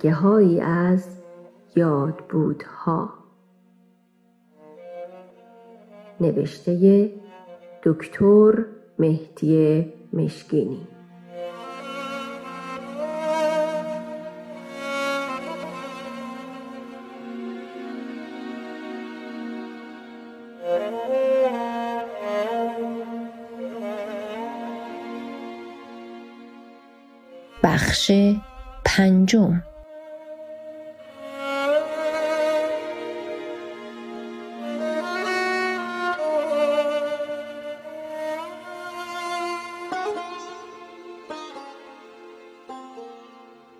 برگه هایی از یادبودها. نوشته دکتر مهدی مشکینی. بخش پنجم.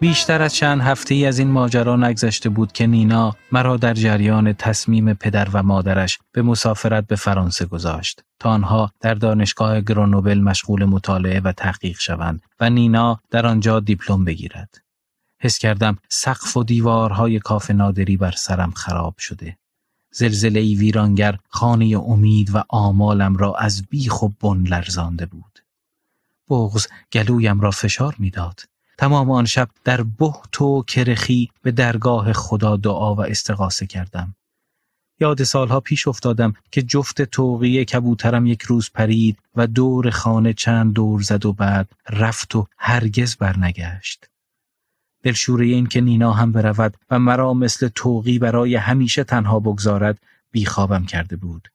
بیشتر از چند هفته ای از این ماجرا نگذشته بود که نینا مرا در جریان تصمیم پدر و مادرش به مسافرت به فرانسه گذاشت تا آنها در دانشگاه گرونوبل مشغول مطالعه و تحقیق شوند و نینا در آنجا دیپلم بگیرد. حس کردم سقف و دیوارهای کاف نادری بر سرم خراب شده. زلزله ای ویرانگر خانه امید و آمالم را از بیخ و بن لرزانده بود. بغز گلویم را فشار می‌داد. تمام آن شب در بحت و کرخی به درگاه خدا دعا و استغاثه کردم. یاد سالها پیش افتادم که جفت توقی کبوترم یک روز پرید و دور خانه چند دور زد و بعد رفت و هرگز برنگشت. دلشوره این که نینا هم برود و مرا مثل توقی برای همیشه تنها بگذارد بیخوابم کرده بود.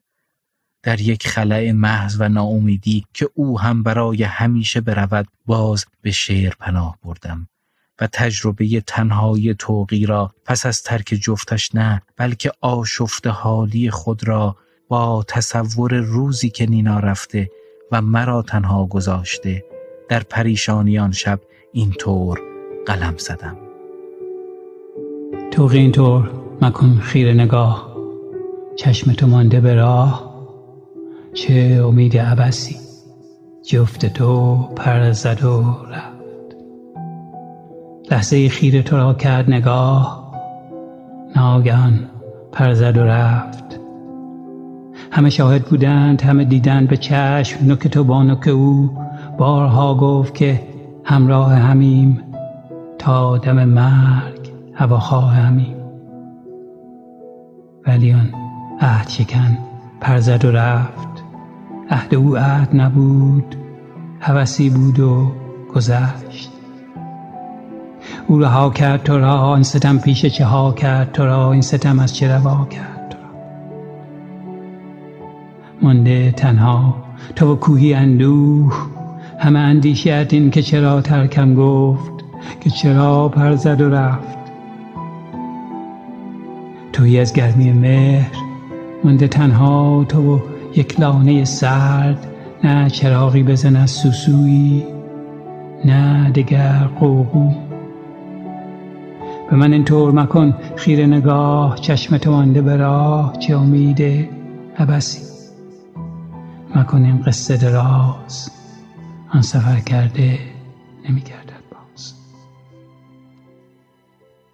در یک خلع محض و ناامیدی که او هم برای همیشه برود باز به شعر پناه بردم و تجربه تنهای توقی را پس از ترک جفتش نه بلکه آشفت حالی خود را با تصور روزی که نینا رفته و مرا تنها گذاشته در پریشانی آن شب اینطور قلم زدم. توقی اینطور مکن خیر نگاه چشم تو مانده به راه. چه امید عبسی جفت تو پر زد و رفت. لحظه خیره تو را کرد نگاه ناگهان پر زد و رفت. همه شاهد بودند همه دیدند به چشم نوک تو با نوک او. بارها گفت که همراه همیم تا دم مرگ هواخواه همیم. ولی آن عهد شکن پر زد و رفت. عهد او عهد نبود هوسی بود و گذشت. او رها کرد تو را این ستم پیش چه ها کرد تو را این ستم از چه روا کرد؟ تو را. مانده تنها تو و کوهی اندوه همه اندیشت این که چرا ترکم گفت که چرا پر زد و رفت. توی از گرمی مهر مانده تنها تو و یک لانه سرد نه چراغی بزن از سوسویی نه دگر قوقو. به من اینطور مکن خیر نگاه چشم تو مانده به راه چه امید عبسی مکن این قصه دراز آن سفر کرده نمیگردد باز.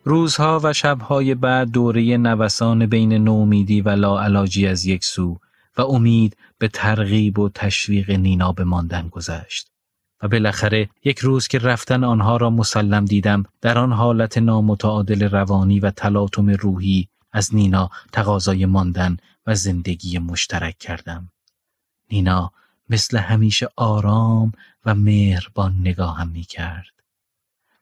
روزها و شبهای بعد دوره نوسان بین نومیدی و لاعلاجی از یک سو و امید به ترغیب و تشویق نینا به ماندن گذشت. و بالاخره یک روز که رفتن آنها را مسلم دیدم در آن حالت نامتعادل روانی و تلاطم روحی از نینا تقاضای ماندن و زندگی مشترک کردم. نینا مثل همیشه آرام و مهربان نگاهم می کرد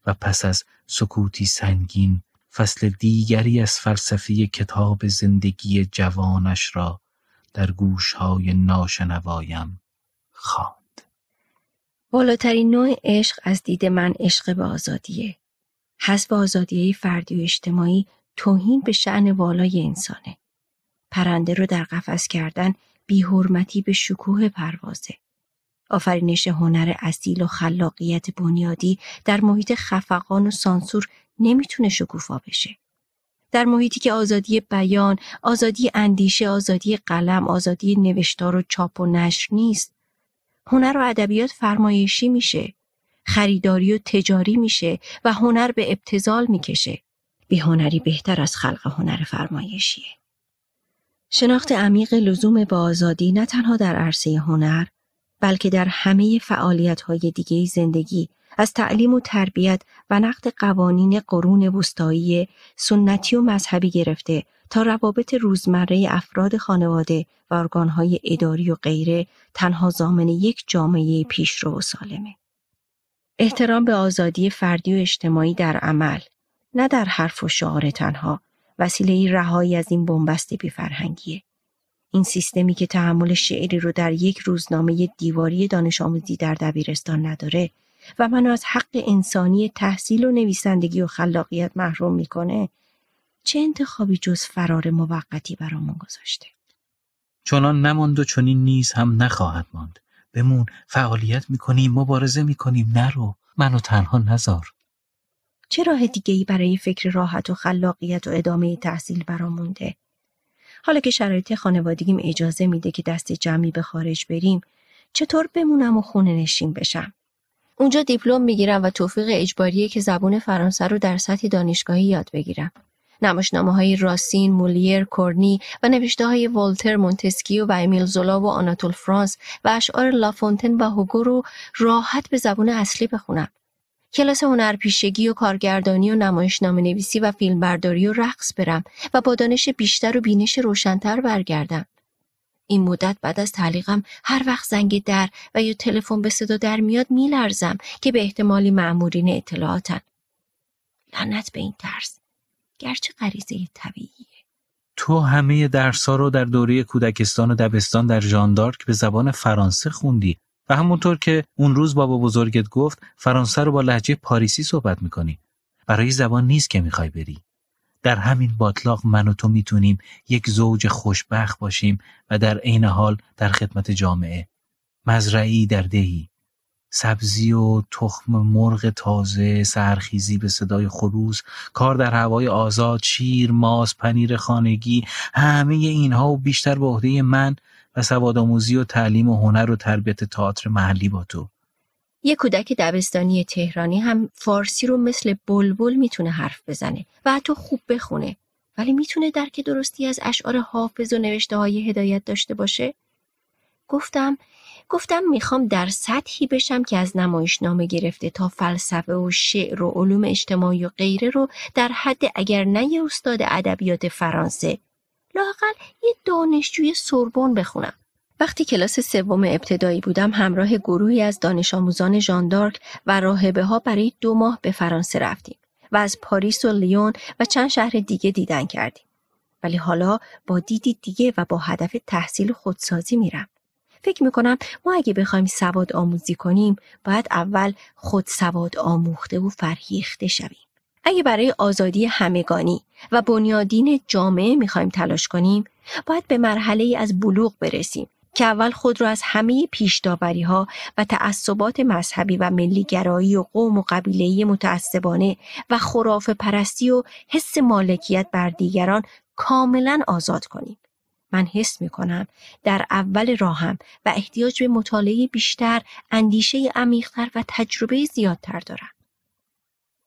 و پس از سکوتی سنگین فصل دیگری از فلسفه کتاب زندگی جوانش را در گوشهای ناشنوایم خواند. بالاترین نوع عشق از دید من عشق به آزادیه. حذف آزادی فردی و اجتماعی توهین به شعن والای انسانه. پرنده رو در قفس کردن بیحرمتی به شکوه پروازه. آفرینش هنر اصیل و خلاقیت بنیادی در محیط خفقان و سانسور نمی‌تونه شکوفا بشه. در محیطی که آزادی بیان، آزادی اندیشه، آزادی قلم، آزادی نوشتار و چاپ و نشر نیست. هنر و ادبیات فرمایشی میشه. خریداری و تجاری میشه و هنر به ابتزال می‌کشه. بی هنری بهتر از خلق هنر فرمایشیه. شناخت عمیق لزوم با آزادی نه تنها در عرصه هنر بلکه در همه فعالیت های دیگه زندگی از تعلیم و تربیت و نقد قوانین قرون وسطایی سنتی و مذهبی گرفته تا روابط روزمره افراد خانواده و ارگانهای اداری و غیره تنها زامن یک جامعه پیشرو و سالمه. احترام به آزادی فردی و اجتماعی در عمل نه در حرف و شعار تنها وسیله رهایی از این بنبست بیفرهنگیه. این سیستمی که تحمل شعری رو در یک روزنامه دیواری دانش آموزی در دبیرستان نداره و منو از حق انسانی تحصیل و نویسندگی و خلاقیت محروم می‌کنه. چه انتخابی جز فرار موقتی برامون گذاشته؟ چنان نماند و چنین نیز هم نخواهد ماند. بمون فعالیت می‌کنیم مبارزه می‌کنیم. نرو منو تنها نزار چه راه دیگه ای برای فکر راحت و خلاقیت و ادامه تحصیل برامونده؟ حالا که شرایط خانوادگیم اجازه میده که دست جمعی به خارج بریم چطور بمونم و خونه نشین بشم؟ اونجا دیپلم می‌گیرم و توفیق اجباریه که زبون فرانسه رو در سطح دانشگاهی یاد بگیرم. نمایشنامه های راسین، مولیر، کورنی و نوشته های والتر مونتسکیو و امیل زولا و آناتول فرانس و اشعار لافونتن و هوگو رو راحت به زبون اصلی بخونم. کلاس هنرپیشگی و کارگردانی و نمایشنامه نویسی و فیلمبرداری و رقص برم و با دانش بیشتر و بینش روشنتر برگردم. این مدت بعد از تعلیقم هر وقت زنگ در و یا تلفن به صدا در میاد میلرزم که به احتمالی معمورین اطلاعاتن. لعنت به این ترس. گرچه غریزه طبیعیه. تو همه درسا رو در دوره کودکستان و دبستان در ژاندارک به زبان فرانسه خوندی و همونطور که اون روز بابا بزرگت گفت فرانسه رو با لحجه پاریسی صحبت می‌کنی. برای زبان نیست که می‌خوای بری. در همین باطلاق من و تو می‌تونیم یک زوج خوشبخت باشیم و در عین حال در خدمت جامعه. مزرعی در دهی. سبزی و تخم مرغ تازه سرخیزی به صدای خروس کار در هوای آزاد شیر ماس پنیر خانگی همه اینها و بیشتر به عهده من و سوادآموزی و تعلیم و هنر و تربیت تئاتر محلی با تو. یه کودک دبستانی تهرانی هم فارسی رو مثل بلبل می‌تونه حرف بزنه و حتی خوب بخونه ولی می‌تونه درک درستی از اشعار حافظ و نوشته های هدایت داشته باشه؟ گفتم گفتم می‌خوام در سطحی بشم که از نمایشنامه گرفته تا فلسفه و شعر و علوم اجتماعی و غیره رو در حد اگر نه یه استاد ادبیات فرانسه لاقل یه دانشجوی سوربن بخونم وقتی کلاس سوم ابتدایی بودم همراه گروهی از دانش آموزان ژاندارک و راهبه ها برای دو ماه به فرانسه رفتیم و از پاریس و لیون و چند شهر دیگه دیدن کردیم. ولی حالا با دیدی دیگه و با هدف تحصیل خودسازی میرم. فکر می‌کنم ما اگه بخوایم سواد آموزی کنیم باید اول خود سواد آموخته و فرهیخته شویم. اگه برای آزادی همگانی و بنیادین جامعه می‌خوایم تلاش کنیم باید به مرحله از بلوغ برسیم که اول خود را از همه پیشداوری ها و تعصبات مذهبی و ملیگرایی و قوم و قبیلهی متعصبانه و خراف پرستی و حس مالکیت بر دیگران کاملا آزاد کنیم. من حس می کنم در اول راهم و احتیاج به مطالعه بیشتر، اندیشه عمیقتر و تجربه زیادتر دارم.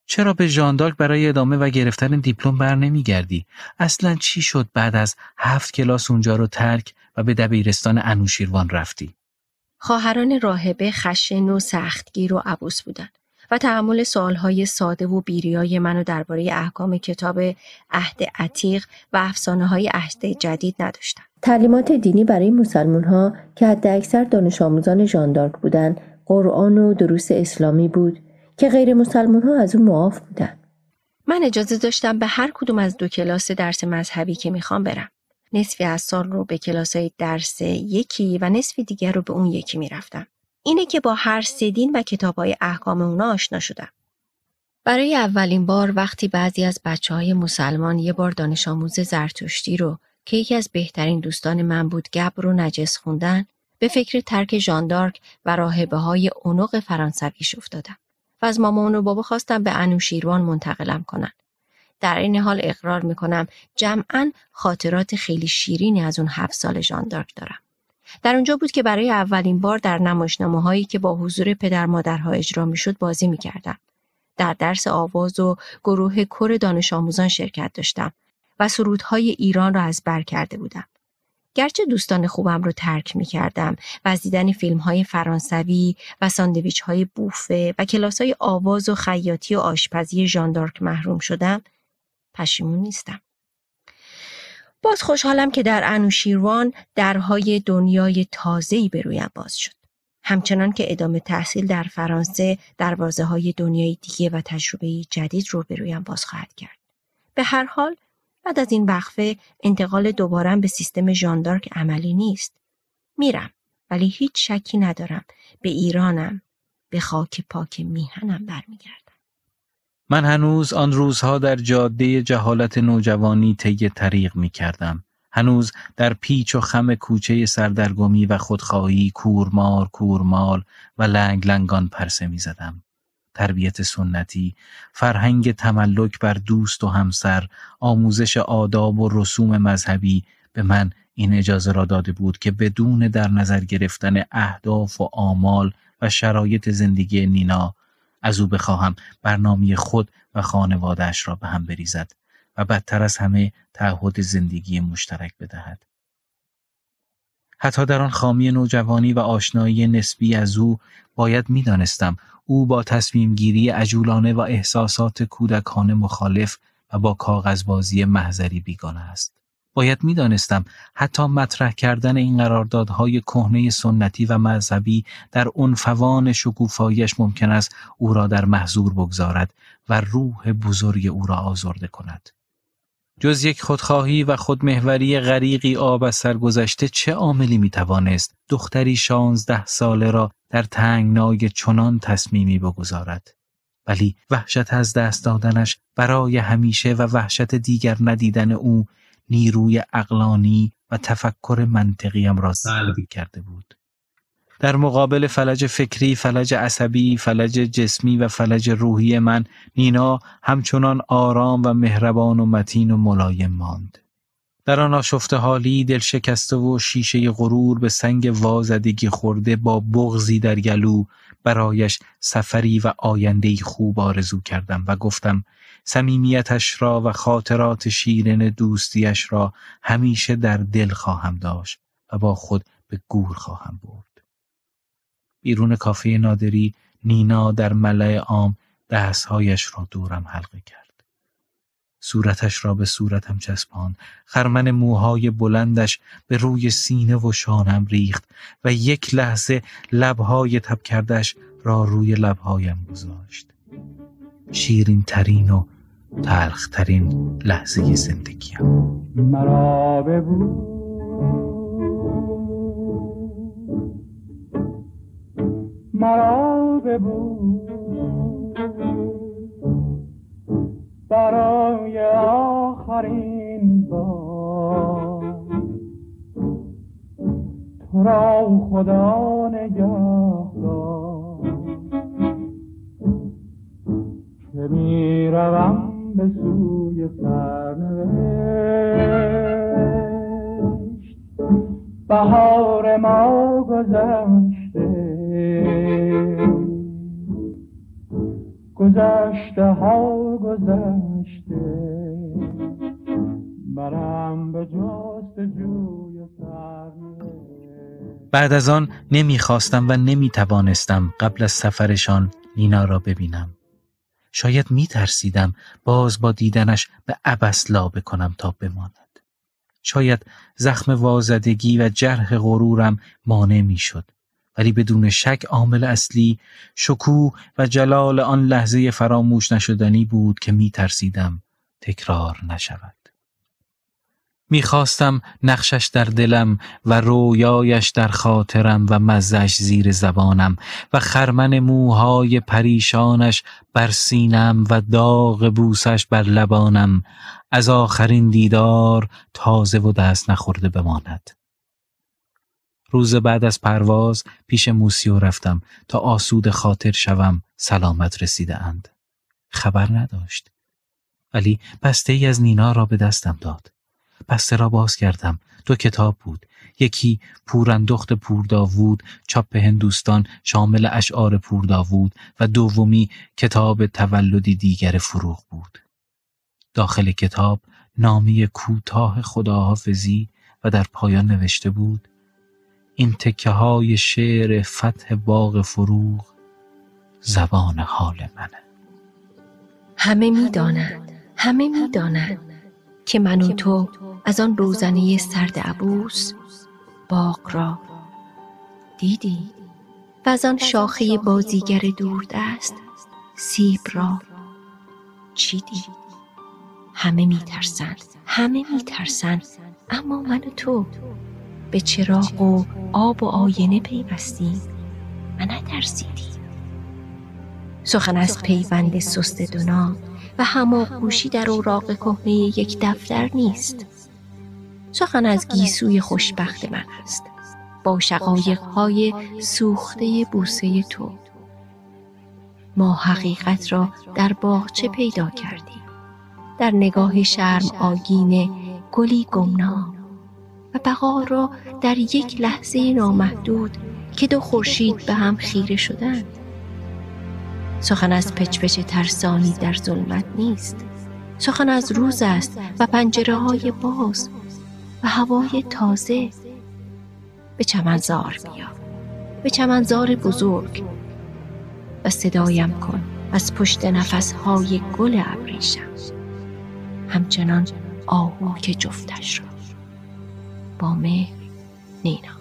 چرا به ژاندارک برای ادامه و گرفتن دیپلم بر نمیگردی؟ اصلا چی شد بعد از هفت کلاس اونجا رو ترک و به دبیرستان انوشیروان رفتی؟ خواهران راهبه خشن و سختگیر و عبوس بودند و تحمل سوالهای ساده و بیریای منو درباره احکام کتاب عهد عتیق و افسانه های عهد جدید نداشتند. تعلیمات دینی برای مسلمان ها که حد اکثر دانش آموزان ژاندارک بودند قرآن و دروس اسلامی بود که غیر مسلمان ها از اون معاف بودن. من اجازه داشتم به هر کدوم از دو کلاس درس مذهبی که می‌خوام برم. نصفی از سال رو به کلاس های درس یکی و نصفی دیگر رو به اون یکی می‌رفتم. اینه که با هر سدین و کتاب های احکام اونا آشنا شدم. برای اولین بار وقتی بعضی از بچه های مسلمان یه بار دانش آموز زرتشتی رو که یکی از بهترین دوستان من بود گبر رو نجس خوندن به فکر ترک ژاندارک و راهبه های اونق فرانسویش افتادم. و از مامان و بابا خواستم به انوشیروان منتقلم کنن. در این حال اقرار می‌کنم جمعا خاطرات خیلی شیرینی از اون هفت سال ژاندارک دارم. در اونجا بود که برای اولین بار در نمایشنامه هایی که با حضور پدر مادرها اجرا می‌شد بازی می‌کردم. در درس آواز و گروه کر دانش آموزان شرکت داشتم و سرودهای ایران را از بر کرده بودم. گرچه دوستان خوبم رو ترک می کردم و از دیدن فیلم های فرانسوی و ساندویچ های بوفه و کلاس های آواز و خیاطی و آشپزی ژاندارک محروم شدم پشیمون نیستم. باز خوشحالم که در انوشیروان درهای دنیای تازه‌ای به رویم باز شد. همچنان که ادامه تحصیل در فرانسه دروازه های دنیای دیگه و تجربه جدید رو به رویم باز خواهد کرد. به هر حال بعد از این وقفه انتقال دوبارم به سیستم ژاندارک عملی نیست. میرم ولی هیچ شکی ندارم به ایرانم به خاک پاک میهنم برمیگردم. من هنوز آن روزها در جاده جهالت نوجوانی طی طریق می کردم. هنوز در پیچ و خم کوچه سردرگمی و خودخواهی کورمار کورمال و لنگ لنگان پرسه می زدم. تربیت سنتی، فرهنگ تملک بر دوست و همسر، آموزش آداب و رسوم مذهبی به من این اجازه را داده بود که بدون در نظر گرفتن اهداف و آمال و شرایط زندگی نینا از او بخواهم برنامه خود و خانوادهش را به هم بریزد و بدتر از همه تعهد زندگی مشترک بدهد. حتی در آن خامی نوجوانی و آشنایی نسبی از او باید می‌دانستم او با تصمیم گیری عجولانه و احساسات کودکانه مخالف و با کاغذبازی محضری بیگانه است. باید می‌دانستم حتی مطرح کردن این قراردادهای کهنه سنتی و مذهبی در عنفوان شکوفایش ممکن است او را در محضور بگذارد و روح بزرگ او را آزرده کند. جز یک خودخواهی و خودمهوری غریقی آب از سرگذشته چه عاملی می‌توانست دختری شانزده ساله را در تنگنای چنان تصمیمی بگذارد ولی وحشت از دست دادنش برای همیشه و وحشت دیگر ندیدن او نیروی اقلانی و تفکر منطقیم را سلب کرده بود در مقابل فلج فکری، فلج عصبی، فلج جسمی و فلج روحی من نینا همچنان آرام و مهربان و متین و ملایم ماند. در آن آشفته حالی دل شکسته و شیشه غرور به سنگ وازدگی خورده با بغزی در گلو برایش سفری و آیندهی خوب آرزو کردم و گفتم صمیمیتش را و خاطرات شیرین دوستیش را همیشه در دل خواهم داشت و با خود به گور خواهم برد. بیرون کافه نادری نینا در ملع عام دستهایش را دورم حلقه کرد. صورتش را به صورتم چسبان خرمن موهای بلندش به روی سینه و شانم ریخت و یک لحظه لبهای تب کردش را روی لبهایم گذاشت. شیرین ترین و تلخ ترین لحظه زندگیم. مرا ببود مرا ببود برای آخرین بار. تو را خدا نگه که می روم به سوی سرنوشت. بهار ما گذشته گذشته ها گذشته برم به جست جوی بعد از آن نمی‌خواستم و نمی‌توانستم قبل از سفرشان نینا را ببینم. شاید میترسیدم باز با دیدنش به عبس لا بکنم تا بماند. شاید زخم وازدگی و جرح غرورم مانع می‌شد. ولی بدون شک عامل اصلی شکوه و جلال آن لحظه فراموش نشدنی بود که می ترسیدم تکرار نشود. می‌خواستم نقشش در دلم و رویایش در خاطرم و مزش زیر زبانم و خرمن موهای پریشانش بر سینم و داغ بوسش بر لبانم از آخرین دیدار تازه و دست نخورده بماند. روز بعد از پرواز پیش موسیو رفتم تا آسود خاطر شوم سلامت رسیده اند. خبر نداشت. ولی بسته ای از نینا را به دستم داد. بسته را باز کردم. دو کتاب بود. یکی پوراندخت پورداوود چاپ هندوستان شامل اشعار پورداوود و دومی کتاب تولدی دیگر فروغ بود. داخل کتاب نامی کوتاه خداحافظی و در پایان نوشته بود این تکه های شعر فتح باغ فروغ زبان حال منه. همه می‌دانند همه می‌دانند که من و تو از آن روزنه سرد عبوس باغ را دیدی و از آن شاخه بازیگر دوردست سیب را چیدی همه میترسند همه میترسند اما من و تو به چراغ و آب و آینه پیوستیم و نترسیدیم. سخن از پیوند سست دونا و هماغوشی در اوراق کهنه یک دفتر نیست. سخن از گیسوی خوشبخت من است. با های سوخته بوسه تو. ما حقیقت را در باغچه پیدا کردیم. در نگاه شرم آگین گلی گمنام. و بقا را در یک لحظه نامحدود که دو خورشید به هم خیره شدند. سخن از پچپچ ترسانی در ظلمت نیست. سخن از روز است و پنجره های باز و هوای تازه. به چمنزار بیا. به چمنزار بزرگ. و صدایم کن از پشت نفس های گل ابریشم. همچنان آهو که جفتش را مهر نینا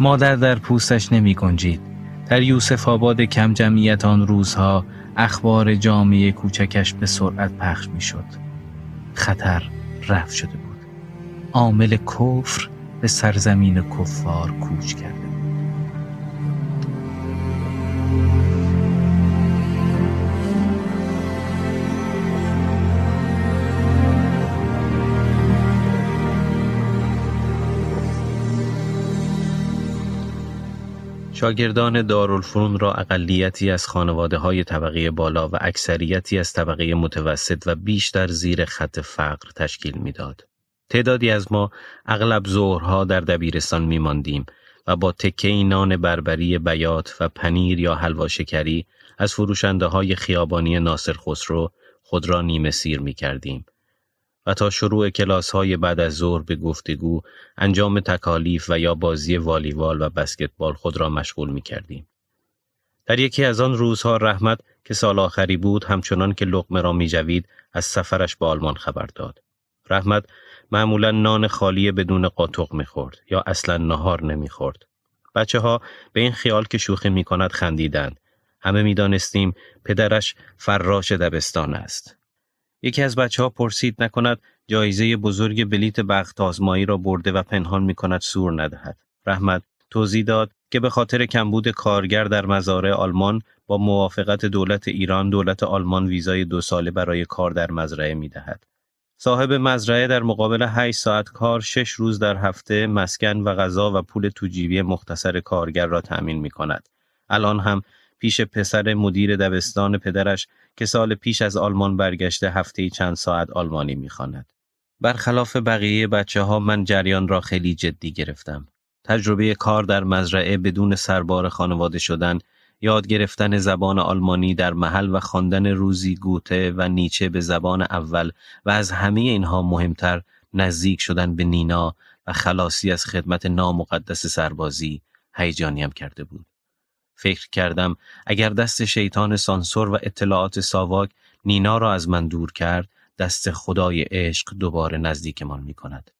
مادر در پوستش نمی گنجید در یوسف آباد کم جمعیت آن روزها اخبار جامعه کوچکش به سرعت پخش می شد. خطر رفت شده بود. عامل کفر به سرزمین کفار کوچ کرده شاگردان دارالفنون را اقلیتی از خانواده های طبقه بالا و اکثریتی از طبقه متوسط و بیشتر زیر خط فقر تشکیل می‌داد. تعدادی از ما اغلب ظهرها در دبیرستان میماندیم و با تکه نان بربری بیات و پنیر یا حلوا شکری از فروشنده های خیابانی ناصر خسرو خود را نیمه سیر می کردیم. و تا شروع کلاس های بعد از ظهر به گفتگو، انجام تکالیف و یا بازی والیوال و بسکتبال خود را مشغول می کردیم. در یکی از آن روزها رحمت که سال آخری بود همچنان که لقمه را می جوید از سفرش به آلمان خبر داد. رحمت معمولا نان خالی بدون قاطق می خورد یا اصلا نهار نمی خورد. بچه ها به این خیال که شوخی می کند خندیدند. همه می دانستیم پدرش فراش دبستان است. یکی از بچه ها پرسید نکند جایزه بزرگ بلیت بخت آزمایی را برده و پنهان می کند سور ندهد. رحمت توضیح داد که به خاطر کمبود کارگر در مزارع آلمان با موافقت دولت ایران دولت آلمان ویزای دو ساله برای کار در مزرعه می دهد. صاحب مزرعه در مقابل 8 ساعت کار 6 روز در هفته مسکن و غذا و پول توجیبی مختصر کارگر را تأمین می کند. الان هم پیش پسر مدیر دبستان پدرش که سال پیش از آلمان برگشته هفته چند ساعت آلمانی می‌خواند. برخلاف بقیه بچه ها من جریان را خیلی جدی گرفتم. تجربه کار در مزرعه بدون سربار خانواده شدن، یاد گرفتن زبان آلمانی در محل و خواندن روزی گوته و نیچه به زبان اول و از همه اینها مهمتر نزدیک شدن به نینا و خلاصی از خدمت نامقدس سربازی هیجانیم کرده بود. فکر کردم اگر دست شیطان سانسور و اطلاعات ساواک نینا را از من دور کرد دست خدای عشق دوباره نزدیکمان می کند.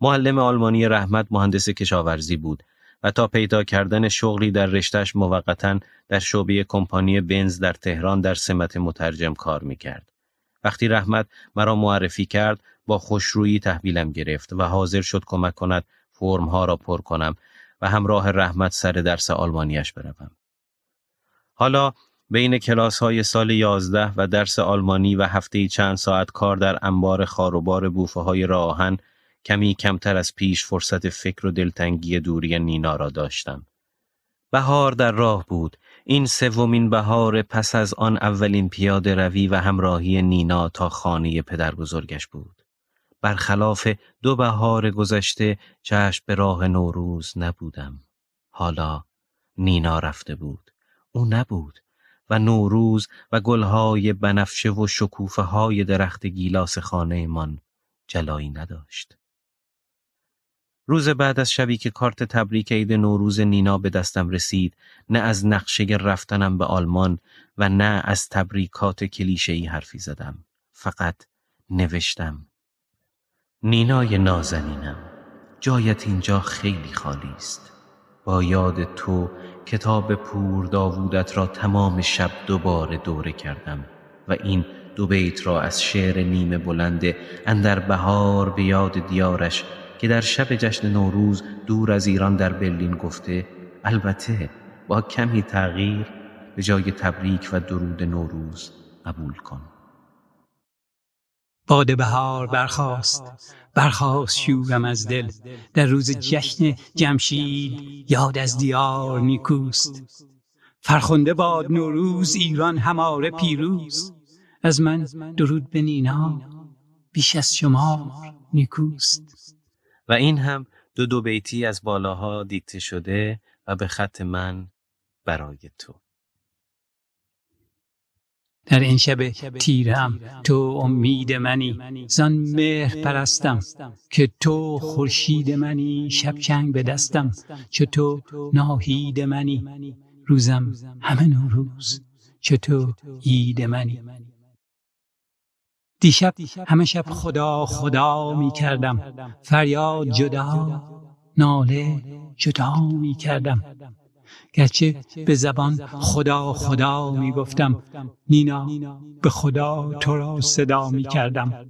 معلم آلمانی رحمت مهندس کشاورزی بود و تا پیدا کردن شغلی در رشتش موقتا در شعبه کمپانی بنز در تهران در سمت مترجم کار می کرد. وقتی رحمت مرا معرفی کرد با خوشرویی تحویلم گرفت و حاضر شد کمک کند فرمها را پر کنم و همراه رحمت سر درس آلمانیش بروم. حالا بین کلاس های سال یازده و درس آلمانی و هفته چند ساعت کار در انبار خاروبار بوفه های راهن کمی کمتر از پیش فرصت فکر و دلتنگی دوری نینا را داشتم. بهار در راه بود. این سومین بهار پس از آن اولین پیاده روی و همراهی نینا تا خانه پدر بزرگش بود. برخلاف دو بهار گذشته چشم به راه نوروز نبودم. حالا نینا رفته بود. او نبود و نوروز و گلهای بنفشه و شکوفه های درخت گیلاس خانه من جلایی نداشت. روز بعد از شبی که کارت تبریک عید نوروز نینا به دستم رسید نه از نقشه رفتنم به آلمان و نه از تبریکات کلیشه‌ای حرفی زدم فقط نوشتم نینای نازنینم جایت اینجا خیلی خالی است. با یاد تو کتاب پور داوودت را تمام شب دوباره دوره کردم و این دو بیت را از شعر نیمه بلند اندر بهار به یاد دیارش که در شب جشن نوروز دور از ایران در برلین گفته البته با کمی تغییر به جای تبریک و درود نوروز قبول کن. باد بهار برخاست. برخاست شورم از دل. در روز جشن جمشید یاد از دیار نیکوست. فرخنده باد نوروز ایران هماره پیروز. از من درود به نینا بیش از شما نیکوست. و این هم دو دو بیتی از بالاها دیکته شده و به خط من برای تو. در این شب تیرم تو امید منی. زن مهر پرستم که تو خورشید منی شب چنگ به دستم چه تو ناهید منی. روزم همه نوروز چه تو عید منی. دیشب همه شب خدا خدا می کردم فریاد جدا ناله جدا می کردم گرچه به زبان خدا خدا می گفتم نینا به خدا تو را صدا می کردم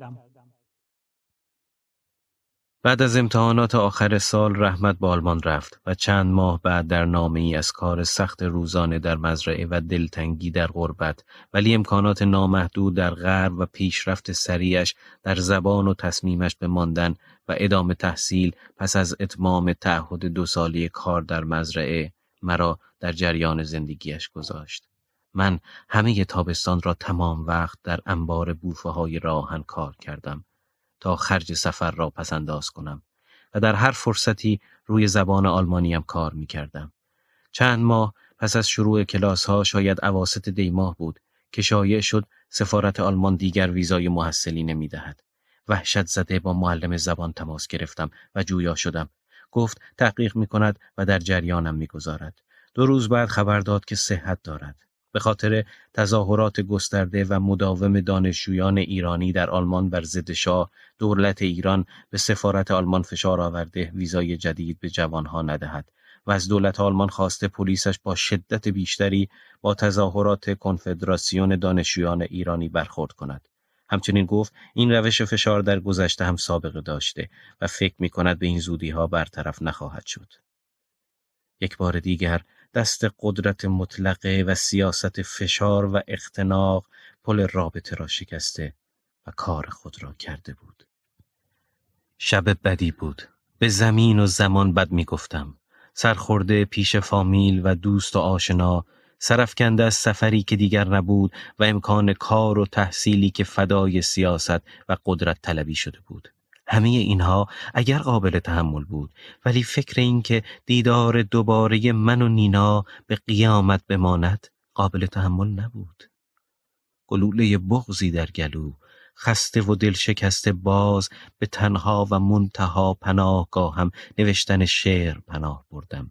بعد از امتحانات آخر سال رحمت به آلمان رفت و چند ماه بعد در نامه ای از کار سخت روزانه در مزرعه و دلتنگی در غربت ولی امکانات نامحدود در غرب و پیشرفت سریعش در زبان و تصمیمش به ماندن و ادامه تحصیل پس از اتمام تعهد دو سالی کار در مزرعه مرا در جریان زندگیش گذاشت. من همه تابستان را تمام وقت در انبار بوفه های راهن کار کردم تا خرج سفر را پسنداز کنم و در هر فرصتی روی زبان آلمانیم کار می کردم. چند ماه پس از شروع کلاس ها شاید عواست دیماه بود که شایع شد سفارت آلمان دیگر ویزای محصلی نمی دهد. وحشت زده با معلم زبان تماس گرفتم و جویا شدم. گفت تحقیق می کند و در جریانم می گذارد. دو روز بعد خبر داد که صحت دارد. به خاطر تظاهرات گسترده و مداوم دانشجویان ایرانی در آلمان بر ضد شاه دولت ایران به سفارت آلمان فشار آورده ویزای جدید به جوانها ندهد و از دولت آلمان خواسته پلیسش با شدت بیشتری با تظاهرات کنفدراسیون دانشجویان ایرانی برخورد کند همچنین گفت این روش فشار در گذشته هم سابقه داشته و فکر می کند به این زودی ها برطرف نخواهد شد یک بار دیگر دست قدرت مطلقه و سیاست فشار و اختناق پل رابطه را شکسته و کار خود را کرده بود. شب بدی بود. به زمین و زمان بد می گفتم. سرخورده پیش فامیل و دوست و آشنا سرفکنده از سفری که دیگر نبود و امکان کار و تحصیلی که فدای سیاست و قدرت طلبی شده بود. همه اینها اگر قابل تحمل بود ولی فکر این که دیدار دوباره من و نینا به قیامت بماند قابل تحمل نبود گلوله بغزی در گلو خسته و دل شکسته باز به تنها و منتها پناهگاهم نوشتن شعر پناه بردم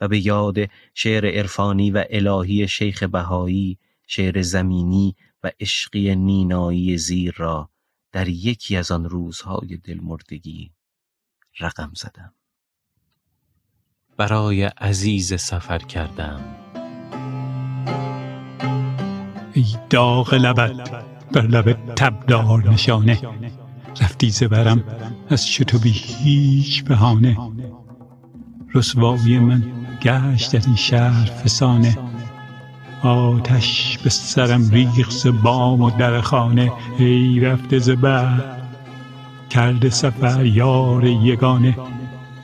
و به یاد شعر عرفانی و الهی شیخ بهایی شعر زمینی و عشقی نینایی زیر را در یکی از آن روزهای دلمردگی رقم زدم. برای عزیز سفر کردم ای داغ لبت بر لب تبدار نشانه رفتی زبرم از بی هیچ بهانه. رسوایی من گشت در این شهر فسانه. آتش به سرم ریخ بام و در خانه. ای رفته ز کرده سفر یار یگانه.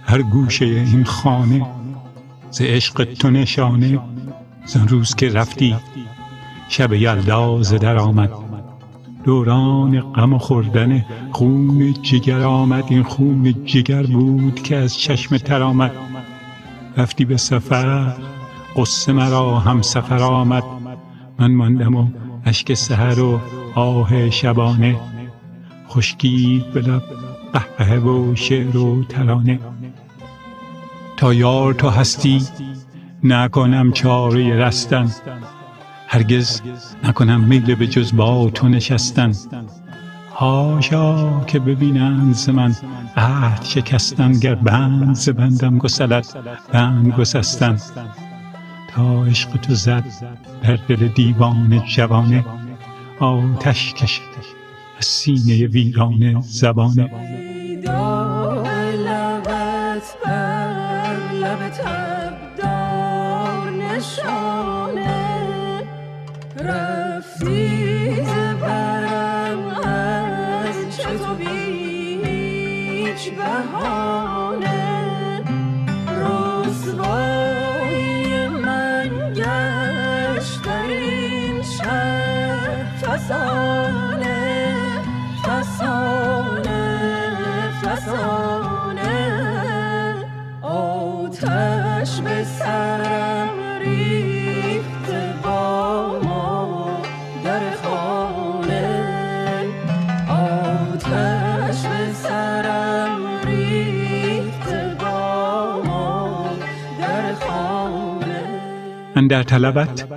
هر گوشه این خانه ز عشق تو نشانه. زن روز که رفتی شب یلدا در آمد. دوران غم و خوردن خون جگر آمد. این خون جگر بود که از چشم تر آمد. رفتی به سفر قصه مرا هم سفر آمد. من ماندم و اشک سهر و آه شبانه. خشکی به لب قهقه و شعر و ترانه. تا یار تو هستی نکنم چاره رستن. هرگز نکنم میل به جز با تو نشستن. هاشا که ببینند ز من عهد شکستن گر بند ز بندم گسلد بند گسستن تا عشق تو زد در دل دیوان جوانه آتش کشد از سینه ویران زبانه. من در طلبت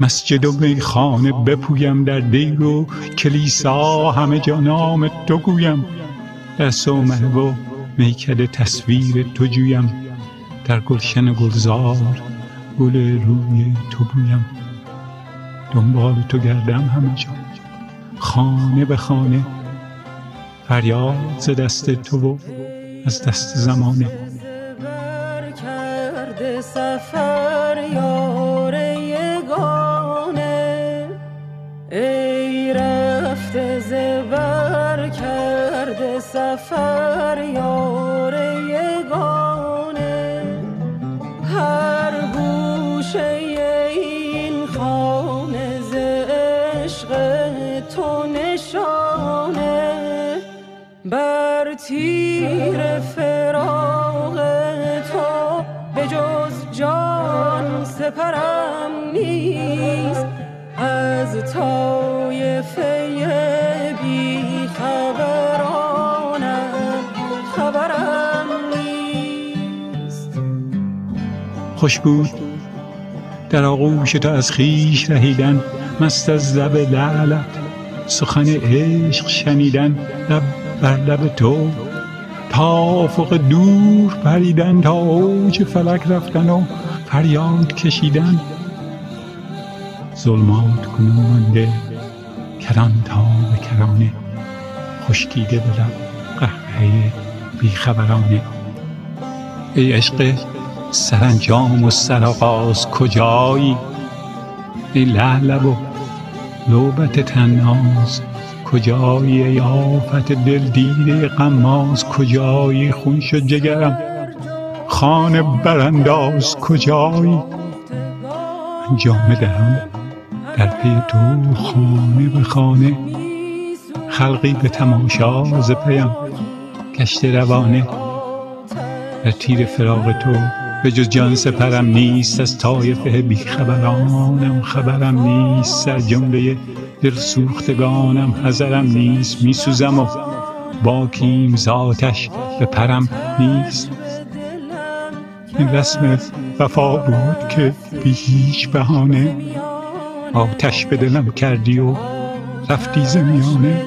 مسجد و میخانه بپویم در دیر و کلیسا همه جا نام تو گویم. در سومه و میکد تصویر تو جویم. در گلشن گلزار گل روی تو بویم دنبال تو گردم همه جا خانه به خانه. فریاد ز دست تو و از دست زمانه. تیر سپرم نیست. از تایفه بی خبرانم خبرم نیست. خوش بود در آغوش تو از خیش رهیدن مست از لب لعلت سخن عشق شنیدن لب بر لب تو. تا افق دور پریدن تا اوج فلک رفتن و فریاد کشیدن. ظلمات کنون مانده کران تا به کرانه. خشکیده لب قهقه بیخبرانه. ای عشق سرانجام و سرآغاز کجایی؟ ای لعلب و لوبت تناز کجایی ای آفت دل دیده قماز کجایی خون شد جگرم؟ خانه برانداز کجایی؟ جامه درم در پی تو خانه به خانه. خلقی به تماشا ز پیم گشت روانه. در تیر فراغ تو به جز جان سپرم نیست از طایفه بی خبرانم خبرم نیست سر جمله دل سوختگانم حذرم نیست میسوزم و باکیم ذاتش به پرم نیست. این رسم وفا بود که بی هیچ بهانه آتش به دلم کردی و رفتی زمیانه.